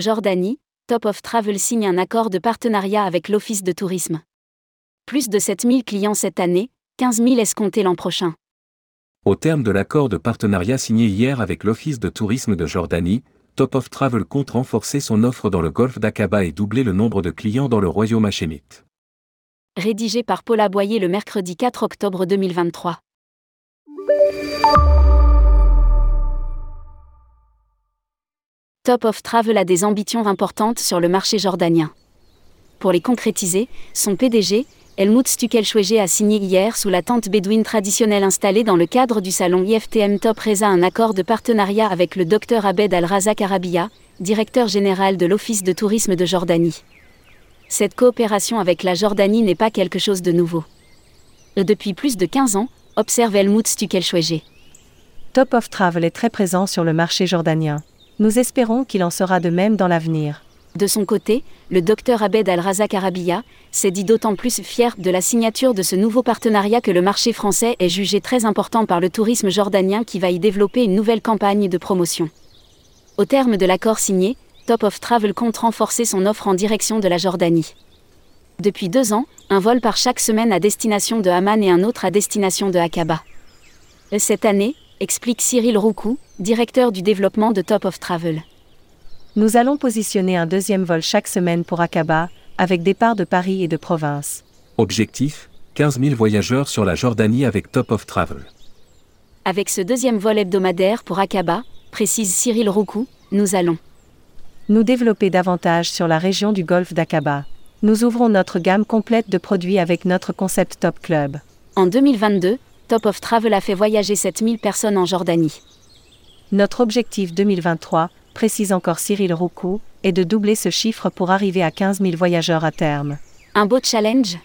Jordanie, Top of Travel signe un accord de partenariat avec l'Office de tourisme. Plus de 7000 clients cette année, 15 000 escomptés l'an prochain. Au terme de l'accord de partenariat signé hier avec l'Office de tourisme de Jordanie, Top of Travel compte renforcer son offre dans le golfe d'Aqaba et doubler le nombre de clients dans le royaume hachémite. Rédigé par Paula Boyer le mercredi 4 octobre 2023. Top of Travel a des ambitions importantes sur le marché jordanien. Pour les concrétiser, son PDG, Helmut Stukelschwege a signé hier sous la tente bédouine traditionnelle installée dans le cadre du salon IFTM Top Reza un accord de partenariat avec le Dr Abed Al-Razak Arabia, directeur général de l'Office de tourisme de Jordanie. Cette coopération avec la Jordanie n'est pas quelque chose de nouveau. Depuis plus de 15 ans, observe Helmut Stukelschwege. Top of Travel est très présent sur le marché jordanien. Nous espérons qu'il en sera de même dans l'avenir. De son côté, le docteur Abed Al-Razak Arabia s'est dit d'autant plus fier de la signature de ce nouveau partenariat que le marché français est jugé très important par le tourisme jordanien qui va y développer une nouvelle campagne de promotion. Au terme de l'accord signé, Top of Travel compte renforcer son offre en direction de la Jordanie. Depuis deux ans, un vol par chaque semaine à destination de Haman et un autre à destination de Aqaba. Cette année, explique Cyril Roucou, directeur du développement de Top of Travel. Nous allons positionner un deuxième vol chaque semaine pour Aqaba, avec départ de Paris et de province. Objectif 15 000 voyageurs sur la Jordanie avec Top of Travel. Avec ce deuxième vol hebdomadaire pour Aqaba, précise Cyril Roucou, nous allons nous développer davantage sur la région du golfe d'Aqaba. Nous ouvrons notre gamme complète de produits avec notre concept Top Club. En 2022, Top of Travel a fait voyager 7000 personnes en Jordanie. Notre objectif 2023, précise encore Cyril Roucou, est de doubler ce chiffre pour arriver à 15 000 voyageurs à terme. Un beau challenge?